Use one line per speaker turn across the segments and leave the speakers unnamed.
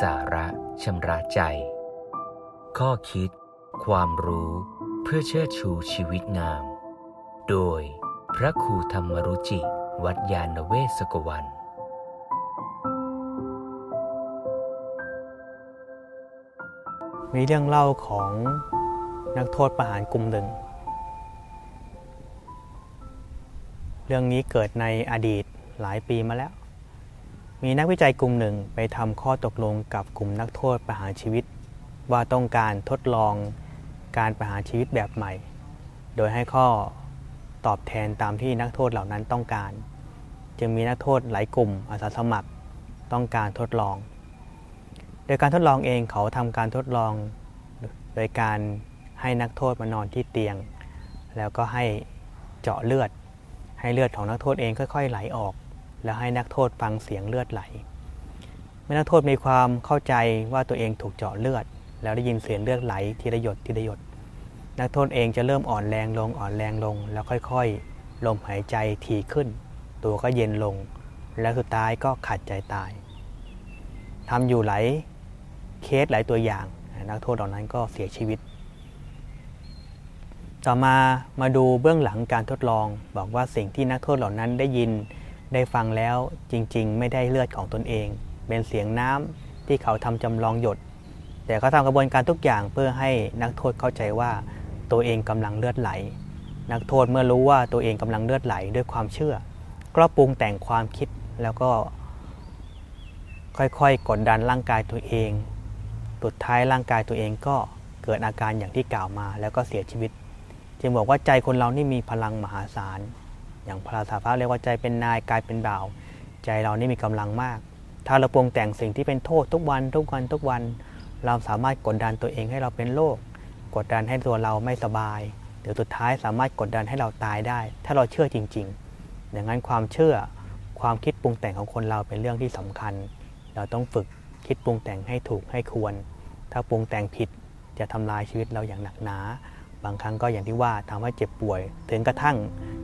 สาระชำระใจ ข้อคิด ความรู้เพื่อเชิดชูชีวิตงาม โดยพระครูธรรมรุจิ วัดยาณเวศกวัน
มีเรื่องเล่าของนักโทษประหารกลุ่มหนึ่ง เรื่องนี้เกิดในอดีตหลายปีมาแล้ว มีนักวิจัยกลุ่มหนึ่งไปทำข้อตกลงกับกลุ่มนักโทษประหารชีวิต ว่าต้องการทดลองการประหารชีวิตแบบใหม่ โดยให้ข้อตอบแทนตามที่นักโทษเหล่านั้นต้องการ จึงมีนักโทษหลายกลุ่มอาสาสมัครต้องการทดลอง โดยการทดลองเองเขาทำการทดลอง โดยการให้นักโทษมานอนที่เตียง แล้วก็ให้เจาะเลือด ให้เลือดของนักโทษเองค่อย ๆ ไหลออก แล้วให้นักโทษฟังเสียงเลือดไหล เมื่อนักโทษมีความเข้าใจว่าตัวเองถูกเจาะเลือด แล้วได้ยินเสียงเลือดไหลทีละหยดทีละหยด นักโทษเองจะเริ่มอ่อนแรงลงอ่อนแรงลง แล้วค่อยๆ ลมหายใจทีขึ้น ตัวก็เย็นลง แล้วสุดท้ายก็ขาดใจตายทำอยู่หลายเคสหลายตัวอย่าง นักโทษเหล่านั้นก็เสียชีวิต ต่อมามาดูเบื้องหลังการทดลอง บอกว่าสิ่งที่นักโทษเหล่านั้นได้ยิน ได้ฟังแล้วจริงๆ ไม่ได้เลือดของตนเอง เป็นเสียงน้ำที่เขาทำจำลองหยด แต่เขาทำกระบวนการทุกอย่างเพื่อให้นักโทษเข้าใจว่าตัวเองกำลังเลือดไหล นักโทษเมื่อรู้ว่าตัวเองกำลังเลือดไหลด้วยความเชื่อ ก็ปรุงแต่งความคิดแล้วก็ ค่อยๆ กดดันร่างกายตัวเองสุดท้ายร่างกายตัวเองก็เกิดอาการอย่างที่กล่าวมาแล้วก็เสียชีวิต จึงบอกว่าใจคนเรานี่มีพลังมหาศาล อย่างพระสาพระเรียกว่าใจเป็นนายกายเป็นบ่าว ใจเรานี่มีกำลังมาก ถ้าเราปรุงแต่งสิ่งที่เป็นโทษทุกวันทุกวันทุกวัน เราสามารถกดดันตัวเองให้เราเป็นโรคกดดันให้ตัวเราไม่สบายเดี๋ยวสุดท้ายสามารถกดดันให้เราตายได้ ถ้าเราเชื่อจริง ๆ ดังนั้นความเชื่อความคิดปรุงแต่งของคนเราเป็นเรื่องที่สำคัญ เราต้องฝึกคิดปรุงแต่งให้ถูกให้ควร ถ้าปรุงแต่งผิดจะทำลายชีวิตเราอย่างหนักหนา บางครั้งก็อย่างที่ว่าทำให้เจ็บป่วย ถึงกระทั่ง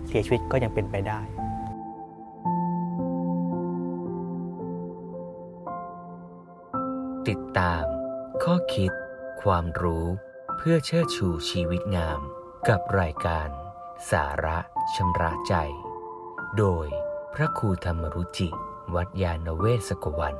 เสียชีวิตก็ยังเป็นไปได้
ติดตาม ข้อคิด ความรู้ เพื่อเชิดชูชีวิตงาม กับรายการ สาระชำระใจ โดยพระครูธรรมรุจิ วัดยาณเวศกวัน